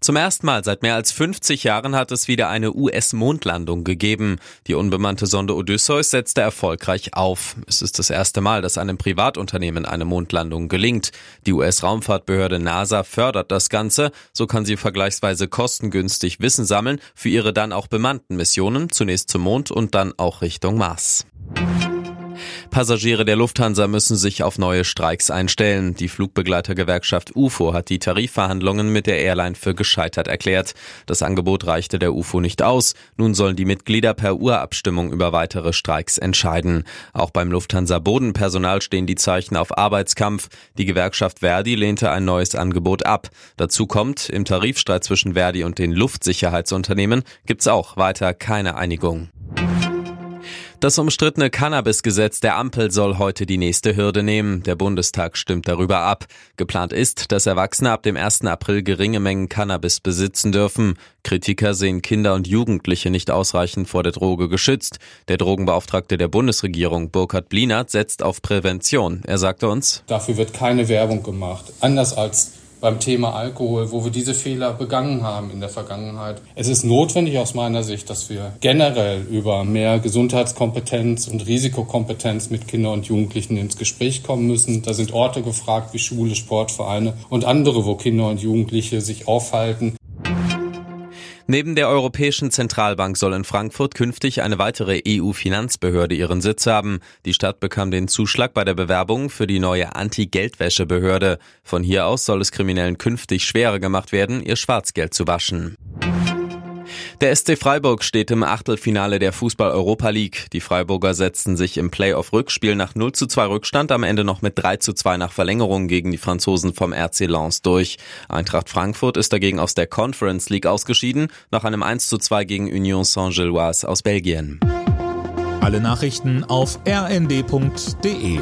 Zum ersten Mal seit mehr als 50 Jahren hat es wieder eine US-Mondlandung gegeben. Die unbemannte Sonde Odysseus setzte erfolgreich auf. Es ist das erste Mal, dass einem Privatunternehmen eine Mondlandung gelingt. Die US-Raumfahrtbehörde NASA fördert das Ganze. So kann sie vergleichsweise kostengünstig Wissen sammeln für ihre dann auch bemannten Missionen, zunächst zum Mond und dann auch Richtung Mars. Passagiere der Lufthansa müssen sich auf neue Streiks einstellen. Die Flugbegleitergewerkschaft UFO hat die Tarifverhandlungen mit der Airline für gescheitert erklärt. Das Angebot reichte der UFO nicht aus. Nun sollen die Mitglieder per Urabstimmung über weitere Streiks entscheiden. Auch beim Lufthansa Bodenpersonal stehen die Zeichen auf Arbeitskampf. Die Gewerkschaft Verdi lehnte ein neues Angebot ab. Dazu kommt, im Tarifstreit zwischen Verdi und den Luftsicherheitsunternehmen gibt's auch weiter keine Einigung. Das umstrittene Cannabis-Gesetz der Ampel soll heute die nächste Hürde nehmen. Der Bundestag stimmt darüber ab. Geplant ist, dass Erwachsene ab dem 1. April geringe Mengen Cannabis besitzen dürfen. Kritiker sehen Kinder und Jugendliche nicht ausreichend vor der Droge geschützt. Der Drogenbeauftragte der Bundesregierung, Burkhard Blinert, setzt auf Prävention. Er sagte uns, Dafür wird keine Werbung gemacht. Anders als beim Thema Alkohol, wo wir diese Fehler begangen haben in der Vergangenheit. Es ist notwendig aus meiner Sicht, dass wir generell über mehr Gesundheitskompetenz und Risikokompetenz mit Kindern und Jugendlichen ins Gespräch kommen müssen. Da sind Orte gefragt wie Schule, Sportvereine und andere, wo Kinder und Jugendliche sich aufhalten. Neben der Europäischen Zentralbank soll in Frankfurt künftig eine weitere EU-Finanzbehörde ihren Sitz haben. Die Stadt bekam den Zuschlag bei der Bewerbung für die neue Anti-Geldwäsche-Behörde. Von hier aus soll es Kriminellen künftig schwerer gemacht werden, ihr Schwarzgeld zu waschen. Der SC Freiburg steht im Achtelfinale der Fußball-Europa League. Die Freiburger setzten sich im Playoff-Rückspiel nach 0 zu 2 Rückstand am Ende noch mit 3 zu 2 nach Verlängerung gegen die Franzosen vom RC Lens durch. Eintracht Frankfurt ist dagegen aus der Conference League ausgeschieden, nach einem 1 zu 2 gegen Union Saint-Gilloise aus Belgien. Alle Nachrichten auf rnd.de